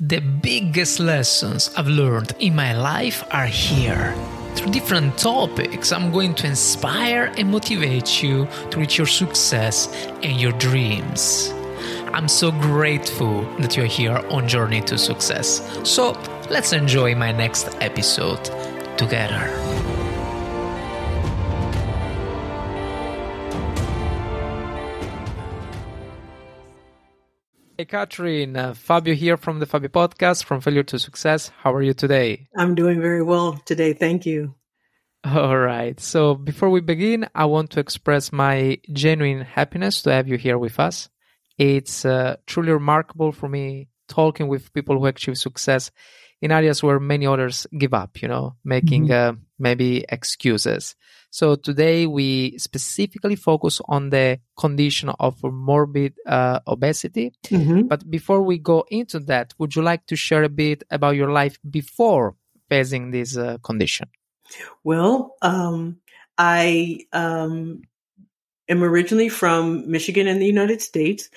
The biggest lessons I've learned in my life are here. Through different topics, I'm going to inspire and motivate you to reach your success and your dreams. I'm so grateful that you're here on Journey to Success. So let's enjoy my next episode together. Hey, Catherine. Uh, Fabio here from the Fabio Podcast, from Failure to Success. How are you today? I'm doing very well today. Thank you. All right. So, before we begin, I want to express my genuine happiness to have you here with us. It's uh, truly remarkable for me talking with people who achieve success in areas where many others give up, you know, making mm-hmm. uh, maybe excuses. So today we specifically focus on the condition of morbid uh, obesity. Mm-hmm. But before we go into that, would you like to share a bit about your life before facing this uh, condition? Well, um, I um, am originally from Michigan in the United States.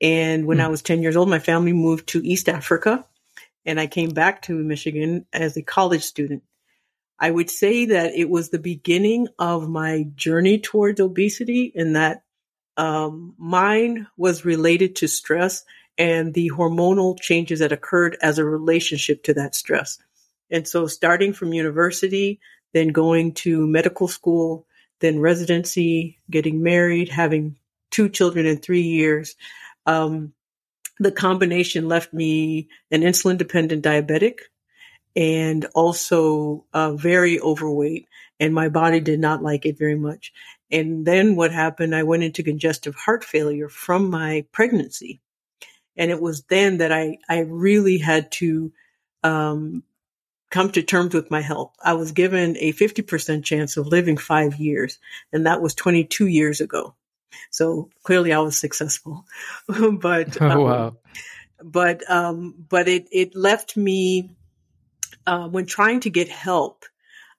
And when mm. I was 10 years old, my family moved to East Africa. And I came back to Michigan as a college student. I would say that it was the beginning of my journey towards obesity and that um, mine was related to stress and the hormonal changes that occurred as a relationship to that stress. And so starting from university, then going to medical school, then residency, getting married, having two children in three years, um, the combination left me an insulin dependent diabetic and also uh, very overweight, and my body did not like it very much. And then what happened? I went into congestive heart failure from my pregnancy, and it was then that I I really had to um, come to terms with my health. I was given a fifty percent chance of living five years, and that was twenty two years ago. So clearly, I was successful, but oh, wow. Um, but um, but it it left me uh, when trying to get help,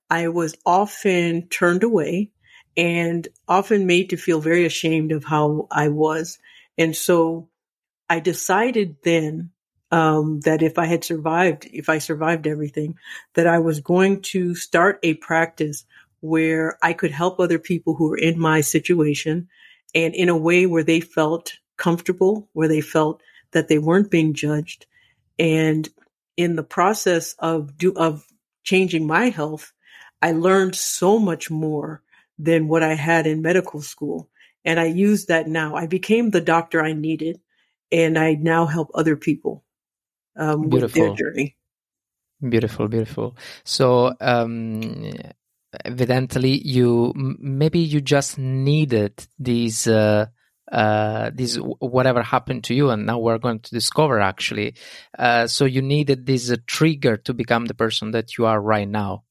I was often turned away and often made to feel very ashamed of how I was. And so I decided then um, that if I had survived, if I survived everything, that I was going to start a practice where I could help other people who were in my situation and in a way where they felt comfortable, where they felt that they weren't being judged and in the process of do of changing my health, I learned so much more than what I had in medical school. And I use that now. I became the doctor I needed and I now help other people um, with their journey. Beautiful, beautiful. So, um, evidently, you maybe you just needed these uh, uh, this whatever happened to you, and now we're going to discover actually. Uh, so you needed this uh, trigger to become the person that you are right now.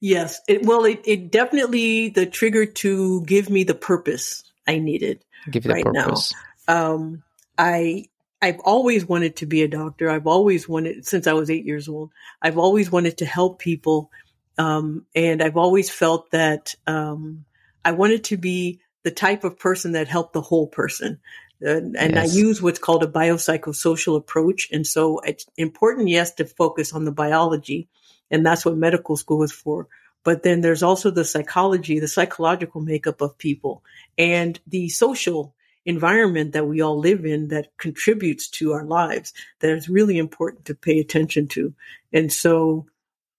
Yes, it, well, it, it definitely the trigger to give me the purpose I needed. Give you right the purpose. Now. Um, I I've always wanted to be a doctor. I've always wanted since I was eight years old. I've always wanted to help people, um, and I've always felt that um, I wanted to be the type of person that helped the whole person. Uh, and yes. I use what's called a biopsychosocial approach. And so it's important, yes, to focus on the biology. And that's what medical school is for. But then there's also the psychology, the psychological makeup of people and the social environment that we all live in that contributes to our lives that is really important to pay attention to. And so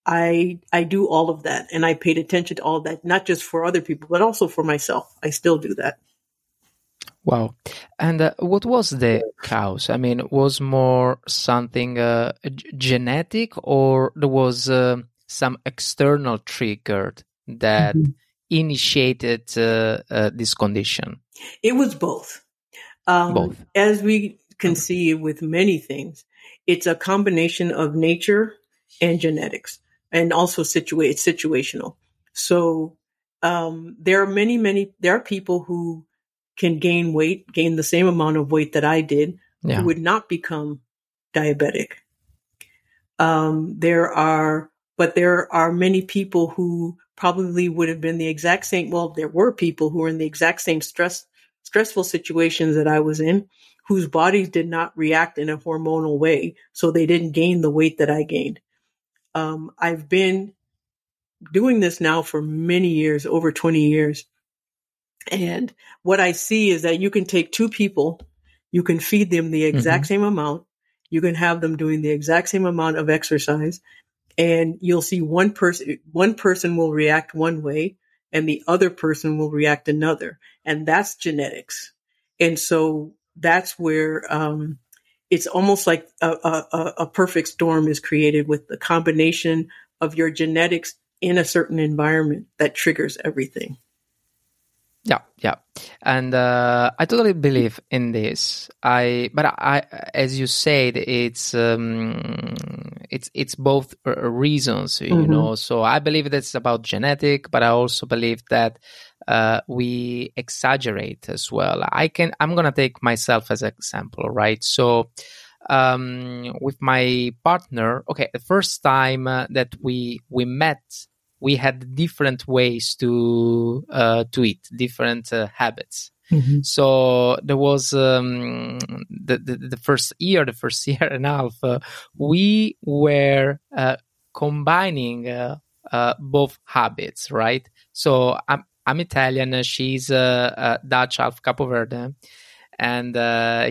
I I do all of that and I paid attention to all of that, not just for other people, but also for myself. I still do that. Wow. And uh, what was the cause? I mean, was more something uh, g- genetic or there was uh, some external trigger that mm-hmm. initiated uh, uh, this condition? It was both. Um, both. As we can see with many things, it's a combination of nature and genetics and also situate situational. So um, there are many, many. There are people who can gain weight, gain the same amount of weight that I did, yeah. who would not become diabetic. Um, there are, but there are many people who probably would have been the exact same. Well, there were people who were in the exact same stress, stressful situations that I was in, whose bodies did not react in a hormonal way. So they didn't gain the weight that I gained. Um, I've been doing this now for many years, over 20 years. And what I see is that you can take two people, you can feed them the exact mm-hmm. same amount, you can have them doing the exact same amount of exercise, and you'll see one person one person will react one way and the other person will react another. And that's genetics. And so that's where um, it's almost like a, a, a perfect storm is created with the combination of your genetics in a certain environment that triggers everything. Yeah, yeah, and uh, I totally believe in this. I, but I, as you said, it's um, it's it's both reasons, you mm-hmm. know. So I believe that's about genetic, but I also believe that uh, we exaggerate as well. I can. I'm gonna take myself as an example, right? So. Um, with my partner, okay, the first time uh, that we we met we had different ways to uh, to eat, different uh, habits. Mm-hmm. So there was um, the, the, the first year, the first year and a half, uh, we were uh, combining uh, uh, both habits, right? So I'm I'm Italian, she's a Dutch, half Capo Verde, and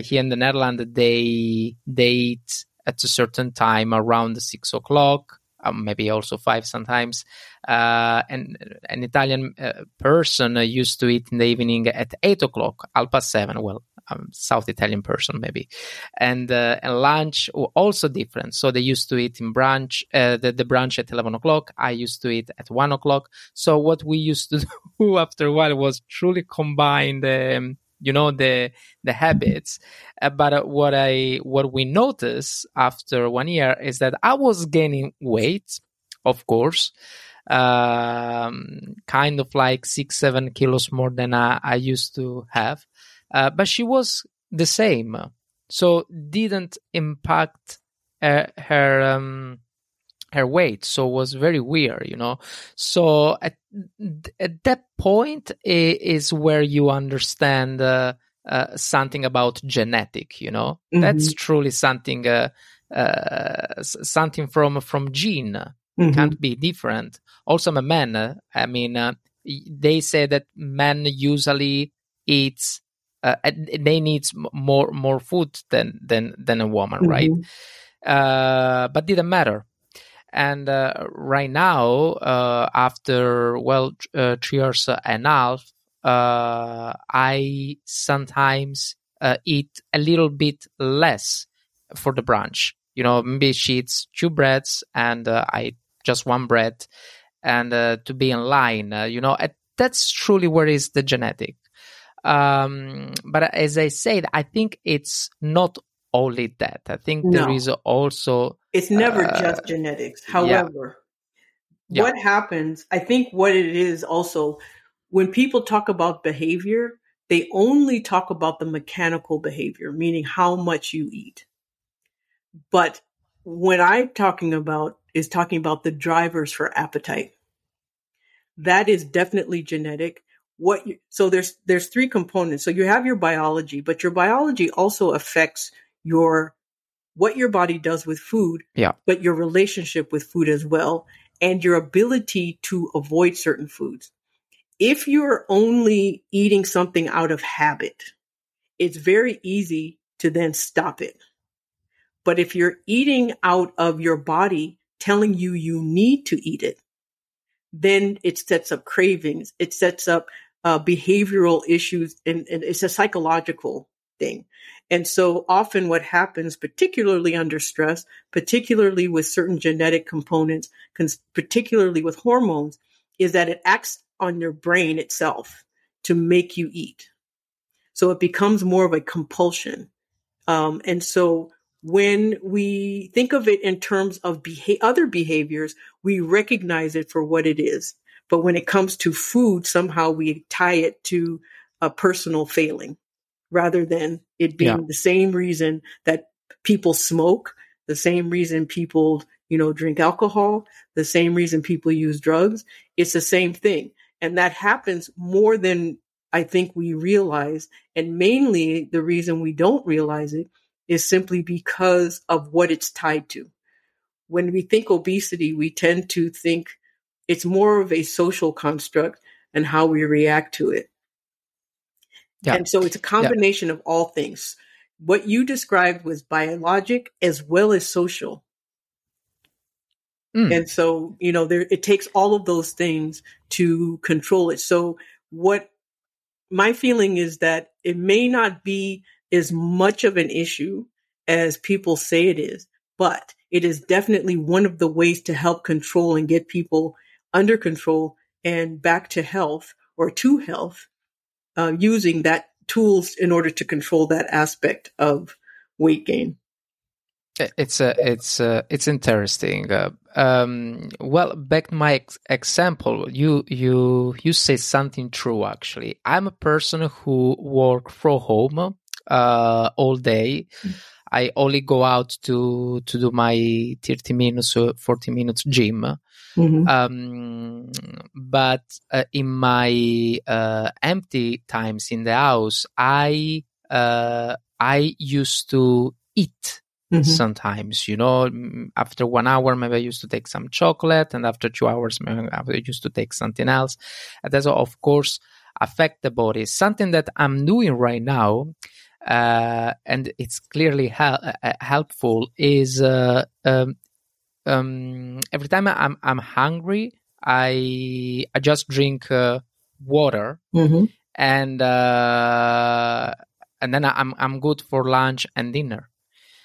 here in the Netherlands they they eat at a certain time around six o'clock um, maybe also five sometimes. Uh, and an Italian uh, person uh, used to eat in the evening at eight o'clock, half past seven. Well, um, South Italian person maybe, and uh, and lunch also different. So they used to eat in brunch, uh, the the brunch at eleven o'clock. I used to eat at one o'clock. So what we used to do after a while was truly combine the um, you know the the habits uh, but uh, what i what we noticed after one year is that i was gaining weight of course um, kind of like six seven kilos more than i, I used to have uh, but she was the same. So didn't impact uh, her um, her weight. So was very weird you know? So at, at that point is where you understand uh, uh, something about genetic you know? Mm-hmm. that's truly something uh, uh something from from gene. Mm-hmm. can't be different. Also a man. I mean uh, they say that men usually eats they needs more more food than than than a woman mm-hmm. right but didn't matter and uh, right now, uh, after well uh, three years and a half, uh, I sometimes uh, eat a little bit less for the brunch. You know, maybe she eats two breads and uh, I just one bread, and to be in line. you know, that's truly where is the genetic. Um, but as I said, I think it's not only that. I think no. there is also it's never uh, just genetics. However, yeah. what happens, I think what it is also when people talk about behavior, they only talk about the mechanical behavior, meaning how much you eat. But what I'm talking about is talking about the drivers for appetite. That is definitely genetic. What you, so there's there's three components. So you have your biology, but your biology also affects your what your body does with food, yeah. but your relationship with food as well, and your ability to avoid certain foods. If you're only eating something out of habit, it's very easy to then stop it. But if you're eating out of your body telling you you need to eat it, then it sets up cravings. It sets up uh, behavioral issues and, and it's a psychological thing. And so often what happens, particularly under stress, particularly with certain genetic components, particularly with hormones, is that it acts on your brain itself to make you eat. So it becomes more of a compulsion. Um, and so when we think of it in terms of beha- other behaviors, we recognize it for what it is. But when it comes to food, somehow we tie it to a personal failing rather than it being yeah. the same reason that people smoke, the same reason people, you know, drink alcohol, the same reason people use drugs. It's the same thing. And that happens more than I think we realize. And mainly the reason we don't realize it is simply because of what it's tied to. When we think obesity, we tend to think it's more of a social construct and how we react to it. Yeah. And so it's a combination yeah. of all things. What you described was biologic as well as social. Mm. And so, you know, there it takes all of those things to control it. So what my feeling is that it may not be as much of an issue as people say it is, but it is definitely one of the ways to help control and get people under control and back to health or to health uh, using that tools in order to control that aspect of weight gain. It's a, it's a, it's interesting. Uh, um, well, back to my ex- example, you you you say something true. Actually, I'm a person who work from home uh, all day. I only go out to to do my 30 minutes or 40 minutes gym. Mm-hmm. Um, but uh, in my uh, empty times in the house, I uh, I used to eat Mm-hmm. sometimes you know after one hour maybe i used to take some chocolate and after two hours maybe i used to take something else and that's of course affect the body something that i'm doing right now uh, and it's clearly hel- uh, uh, helpful is uh, um, um, every time i'm i'm hungry i i just drink uh, water mm-hmm. and uh, and then i'm i'm good for lunch and dinner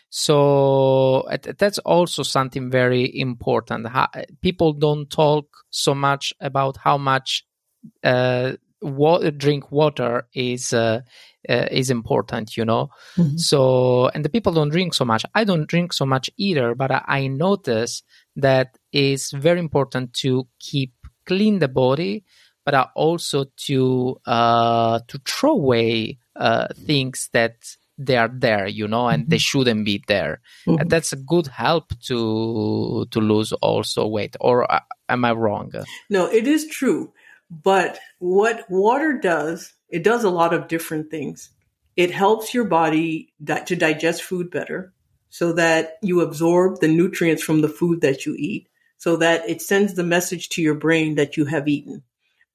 so that's also something very important. People don't talk so much about how much uh, water, drink water is uh, uh, is important, you know. Mm-hmm. So and the people don't drink so much. I don't drink so much either, but I, I notice that it's very important to keep clean the body, but also to uh, to throw away uh, things that they are there you know and mm-hmm. they shouldn't be there mm-hmm. and that's a good help to to lose also weight or uh, am i wrong no it is true but what water does it does a lot of different things it helps your body di- to digest food better so that you absorb the nutrients from the food that you eat so that it sends the message to your brain that you have eaten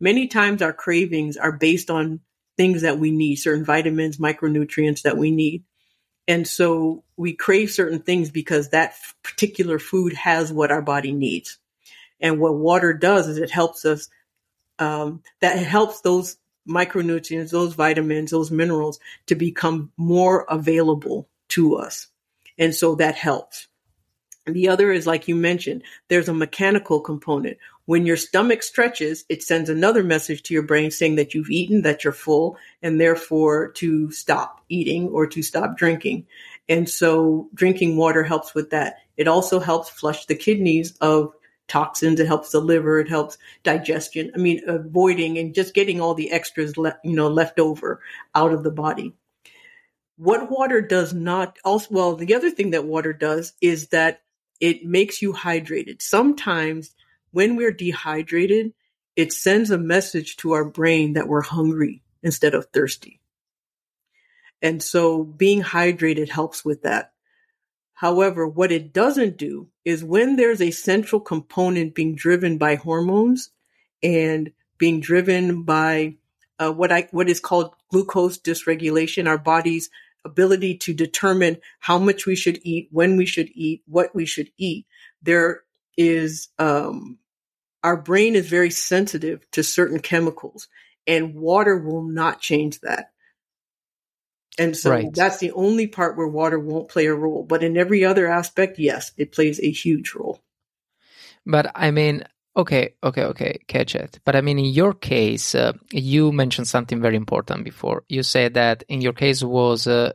many times our cravings are based on things that we need, certain vitamins, micronutrients that we need. And so we crave certain things because that particular food has what our body needs. And what water does is it helps us, um, that helps those micronutrients, those vitamins, those minerals to become more available to us. And so that helps. The other is like you mentioned, there's a mechanical component. When your stomach stretches, it sends another message to your brain saying that you've eaten, that you're full, and therefore to stop eating or to stop drinking. And so drinking water helps with that. It also helps flush the kidneys of toxins. It helps the liver. It helps digestion. I mean, avoiding and just getting all the extras left, you know, left over out of the body. What water does not also, well, the other thing that water does is that it makes you hydrated. Sometimes when we're dehydrated, it sends a message to our brain that we're hungry instead of thirsty. And so being hydrated helps with that. However, what it doesn't do is when there's a central component being driven by hormones and being driven by uh, what I what is called glucose dysregulation, our body's ability to determine how much we should eat, when we should eat, what we should eat. There is um, our brain is very sensitive to certain chemicals and water will not change that. And so right. that's the only part where water won't play a role. But in every other aspect, yes, it plays a huge role. But I mean, okay, okay, okay, catch it. But I mean, in your case, uh, you mentioned something very important before. You said that in your case was, uh,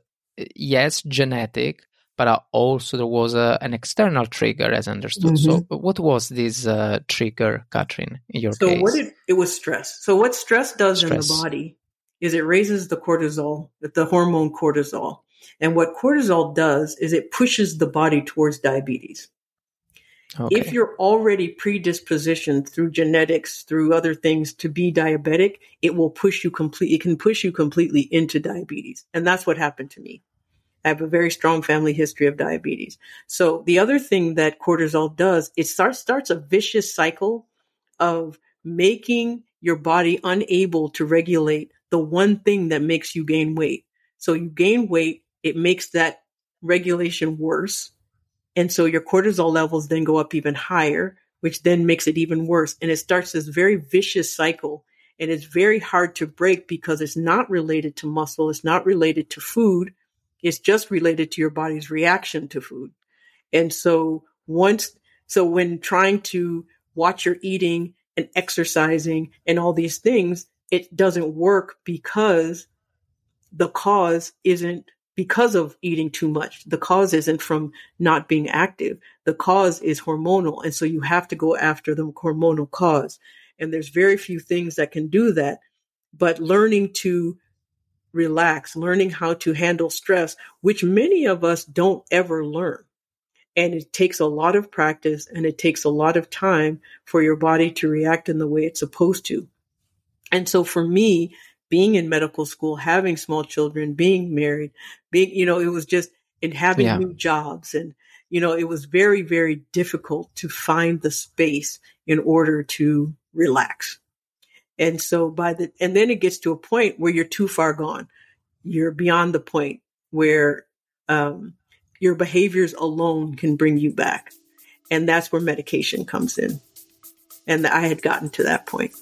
yes, genetic, but uh, also there was uh, an external trigger, as understood. Mm-hmm. So, what was this uh, trigger, Catherine, in your so case? what it, it was stress. So, what stress does stress. in the body is it raises the cortisol, the hormone cortisol. And what cortisol does is it pushes the body towards diabetes. Okay. If you're already predispositioned through genetics, through other things to be diabetic, it will push you completely, it can push you completely into diabetes. And that's what happened to me. I have a very strong family history of diabetes. So the other thing that cortisol does, it starts, starts a vicious cycle of making your body unable to regulate the one thing that makes you gain weight. So you gain weight, it makes that regulation worse and so your cortisol levels then go up even higher, which then makes it even worse. And it starts this very vicious cycle. And it's very hard to break because it's not related to muscle. It's not related to food. It's just related to your body's reaction to food. And so once, so when trying to watch your eating and exercising and all these things, it doesn't work because the cause isn't because of eating too much. The cause isn't from not being active. The cause is hormonal. And so you have to go after the hormonal cause. And there's very few things that can do that. But learning to relax, learning how to handle stress, which many of us don't ever learn. And it takes a lot of practice and it takes a lot of time for your body to react in the way it's supposed to. And so for me, being in medical school, having small children, being married, being, you know, it was just, and having yeah. new jobs. And, you know, it was very, very difficult to find the space in order to relax. And so by the, and then it gets to a point where you're too far gone. You're beyond the point where, um, your behaviors alone can bring you back. And that's where medication comes in. And I had gotten to that point.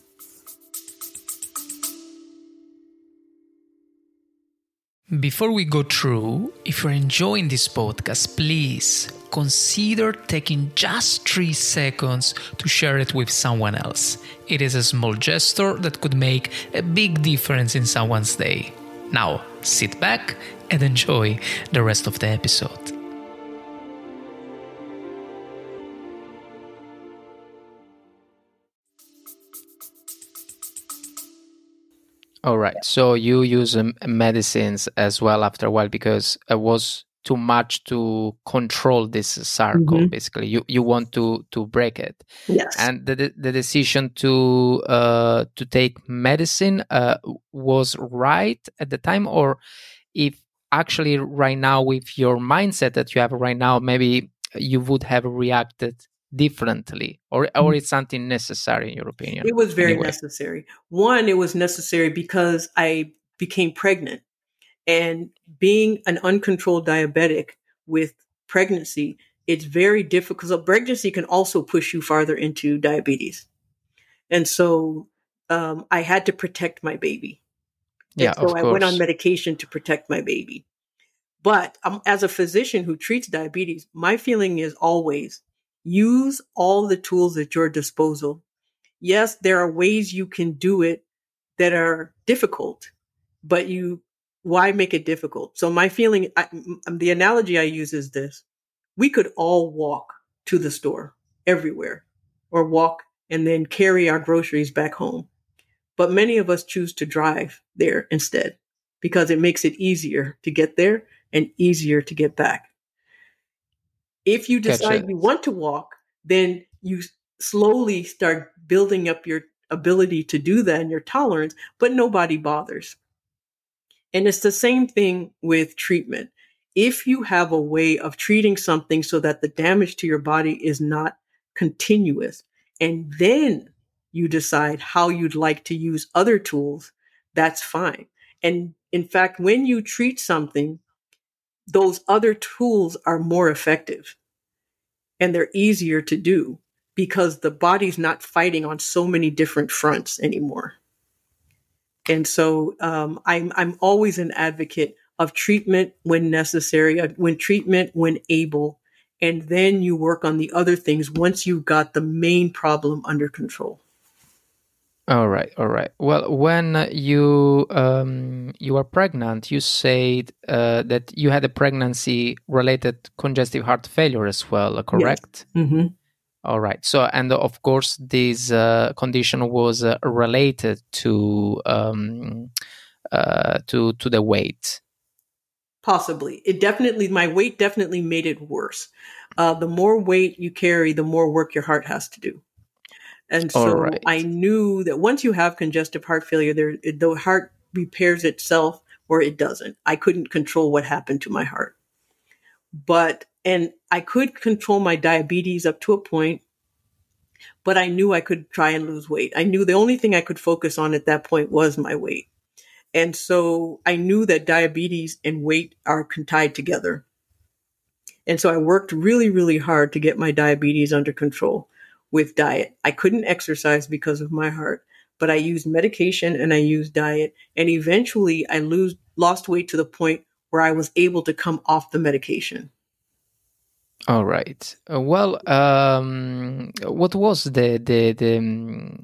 Before we go through, if you're enjoying this podcast, please consider taking just three seconds to share it with someone else. It is a small gesture that could make a big difference in someone's day. Now, sit back and enjoy the rest of the episode. All right. So you use um, medicines as well after a while because it was too much to control this circle. Mm-hmm. Basically, you you want to to break it. Yes. And the the decision to uh to take medicine uh was right at the time, or if actually right now with your mindset that you have right now, maybe you would have reacted differently or or mm. it's something necessary in your opinion it was very anyway. necessary. One it was necessary because i became pregnant and being an uncontrolled diabetic with pregnancy it's very difficult so pregnancy can also push you farther into diabetes. And so um, i had to protect my baby. Yeah and so i went on medication to protect my baby. But um, as a physician who treats diabetes my feeling is always Use all the tools at your disposal. Yes, there are ways you can do it that are difficult, but you, why make it difficult? So my feeling, I, the analogy I use is this. We could all walk to the store everywhere or walk and then carry our groceries back home. But many of us choose to drive there instead because it makes it easier to get there and easier to get back. If you decide you want to walk, then you slowly start building up your ability to do that and your tolerance, but nobody bothers. And it's the same thing with treatment. If you have a way of treating something so that the damage to your body is not continuous, and then you decide how you'd like to use other tools, that's fine. And in fact, when you treat something, those other tools are more effective and they're easier to do because the body's not fighting on so many different fronts anymore. And so um, I'm I'm always an advocate of treatment when necessary, uh, when treatment when able, and then you work on the other things once you've got the main problem under control. All right, all right. Well, when you um, you were pregnant, you said uh, that you had a pregnancy-related congestive heart failure as well, correct? Yes. Mm-hmm. All right. So, and of course, this uh, condition was uh, related to um, uh, to to the weight. Possibly, it definitely my weight definitely made it worse. uh, the more weight you carry, the more work your heart has to do. And so right. I knew that once you have congestive heart failure, there the heart repairs itself or it doesn't. I couldn't control what happened to my heart, but and I could control my diabetes up to a point, but I knew I could try and lose weight. I knew the only thing I could focus on at that point was my weight. And so I knew that diabetes and weight are tied together. And so I worked really, really hard to get my diabetes under control with diet. I couldn't exercise because of my heart, but I used medication and I used diet. And eventually I lose, lost weight to the point where I was able to come off the medication. All right. Uh, well, um, what was the the the? Um,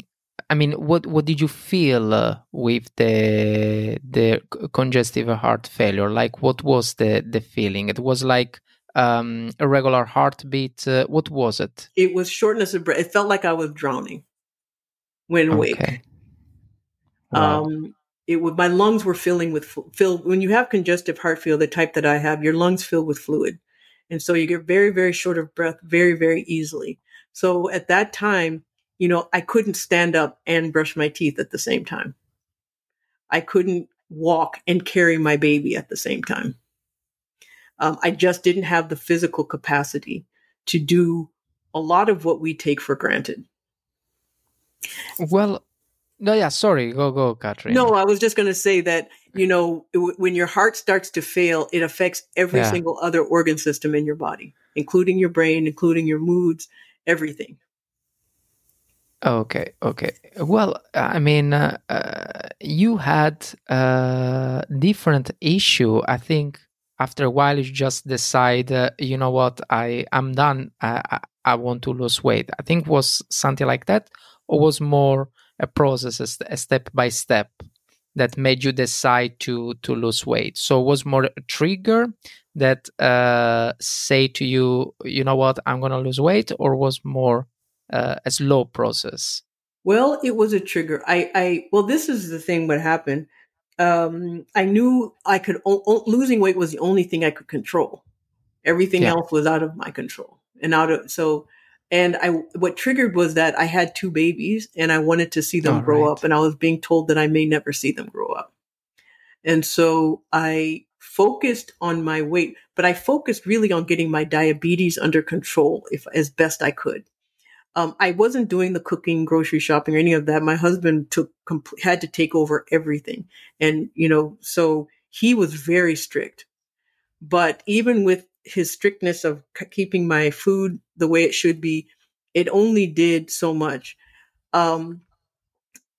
I mean, what what did you feel uh, with the the congestive heart failure? Like, what was the the feeling? It was like um, irregular heartbeat. Uh, what was it? It was shortness of breath. It felt like I was drowning when awake. Okay. Wow. Um, it would, my lungs were filling with filled. When you have congestive heart failure, the type that I have, your lungs fill with fluid, and so you get very, very short of breath very, very easily. So at that time, you know, I couldn't stand up and brush my teeth at the same time. I couldn't walk and carry my baby at the same time. Um, I just didn't have the physical capacity to do a lot of what we take for granted. Well, no, yeah, sorry. Go, go, Catherine. No, I was just going to say that, you know, when your heart starts to fail, it affects every yeah. single other organ system in your body, including your brain, including your moods, everything. Okay, okay. Well, I mean, uh, uh, you had a different issue. I think after a while you just decide uh, you know what i i'm done. I, I want to lose weight. I think was something like that or was more a process a step by step that made you decide to to lose weight? So it was more a trigger that uh, say to you you know what i'm to lose weight or was more uh, a slow process? Well it was a trigger. I i well this is the thing what happened um, I knew I could o- o- losing weight was the only thing I could control. Everything yeah. else was out of my control and out of so. And I what triggered was that I had two babies and I wanted to see them All grow right. up, and I was being told that I may never see them grow up. And so I focused on my weight, but I focused really on getting my diabetes under control if as best I could. Um, I wasn't doing the cooking, grocery shopping, or any of that. My husband took had to take over everything, and you know, so he was very strict. But even with his strictness of keeping my food the way it should be, it only did so much. Um,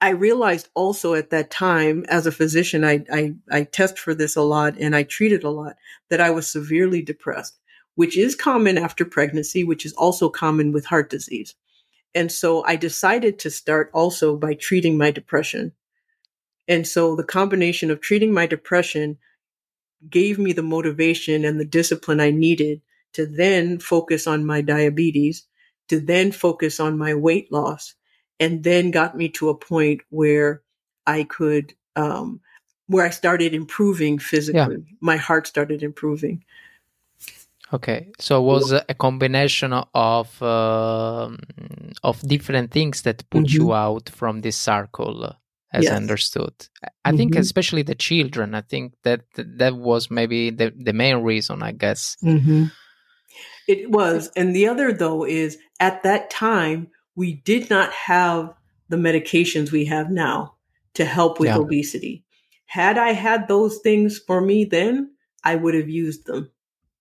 I realized also at that time, as a physician, I, I I test for this a lot and I treat it a lot that I was severely depressed which is common after pregnancy, which is also common with heart disease. And so I decided to start also by treating my depression. And so the combination of treating my depression gave me the motivation and the discipline I needed to then focus on my diabetes, to then focus on my weight loss, and then got me to a point where I could, um, where I started improving physically. Yeah. My heart started improving. Okay, so it was a combination of uh, of different things that put mm-hmm. you out from this circle, as yes. Understood. I mm-hmm. think, especially the children. I think that that was maybe the the main reason. I guess mm-hmm. it was, and the other though is at that time we did not have the medications we have now to help with yeah. obesity. Had I had those things for me then, I would have used them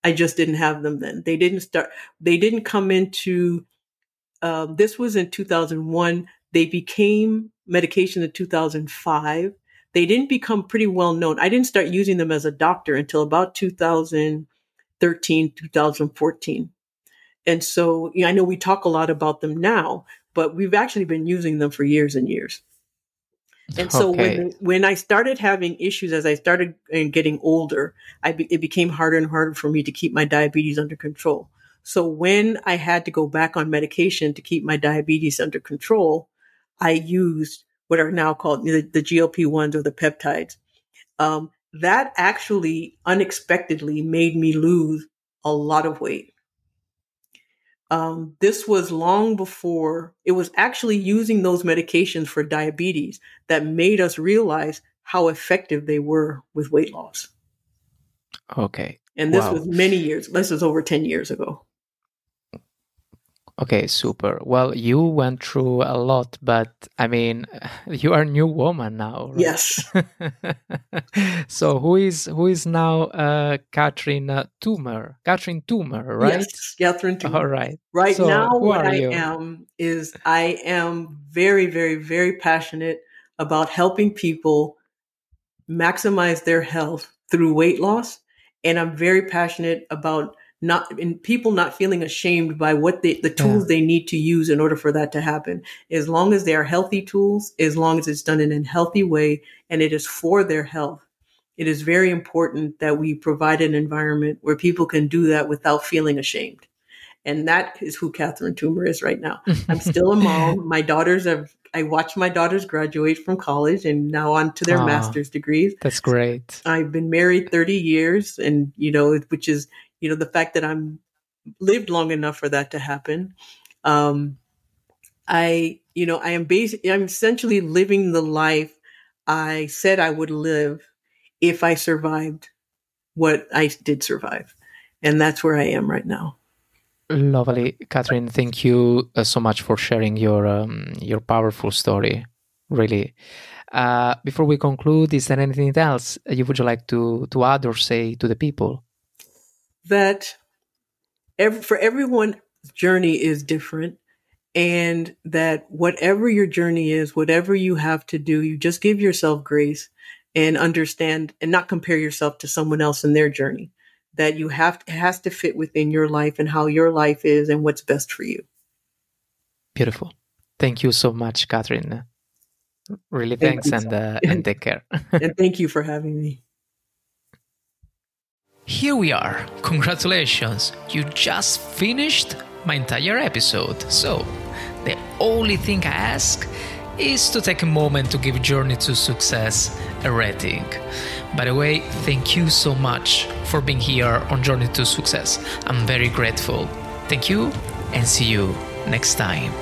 I just didn't have them then. They didn't start, they didn't come into, um, this was in 2001. They became medication in 2005. They didn't become pretty well known. I didn't start using them as a doctor until about 2013, 2014. And so you know, I know we talk a lot about them now, but we've actually been using them for years and years. And so okay. when when I started having issues as I started uh, getting older, I be, it became harder and harder for me to keep my diabetes under control. So when I had to go back on medication to keep my diabetes under control, I used what are now called the, the GLP ones or the peptides. Um, that actually unexpectedly made me lose a lot of weight. Um, this was long before it was actually using those medications for diabetes that made us realize how effective they were with weight loss. Okay. And this wow. was many years, this was over 10 years ago. Okay, super. Well, you went through a lot, but I mean, you are a new woman now. Right? Yes. so who is who is now uh, Catherine uh, Toomer? Catherine Toomer, right? Yes, Catherine Toomer. All right. Right so now, what I you? am is I am very, very, very passionate about helping people maximize their health through weight loss, and I'm very passionate about not in people not feeling ashamed by what they, the tools yeah. they need to use in order for that to happen. As long as they are healthy tools, as long as it's done in a healthy way and it is for their health, it is very important that we provide an environment where people can do that without feeling ashamed. And that is who Catherine Toomer is right now. I'm still a mom. My daughters have I watched my daughters graduate from college and now on to their master's degrees. That's great. I've been married 30 years and you know, which is you know, the fact that I'm lived long enough for that to happen. Um, I, you know, I am basically, I'm essentially living the life I said I would live if I survived what I did survive. And that's where I am right now. Lovely, Catherine. Thank you uh, so much for sharing your um, your powerful story. Really. Uh, before we conclude, is there anything else you would like to to add or say to the people? That every, for everyone's journey is different. And that whatever your journey is, whatever you have to do, you just give yourself grace and understand and not compare yourself to someone else in their journey. That you have to, has to fit within your life and how your life is and what's best for you. Beautiful. Thank you so much, Catherine. Really, thanks and uh, and take care. and thank you for having me. Here we are. Congratulations, you just finished my entire episode. So, the only thing I ask is to take a moment to give Journey to Success a rating. By the way, thank you so much for being here on Journey to Success. I'm very grateful. Thank you and see you next time.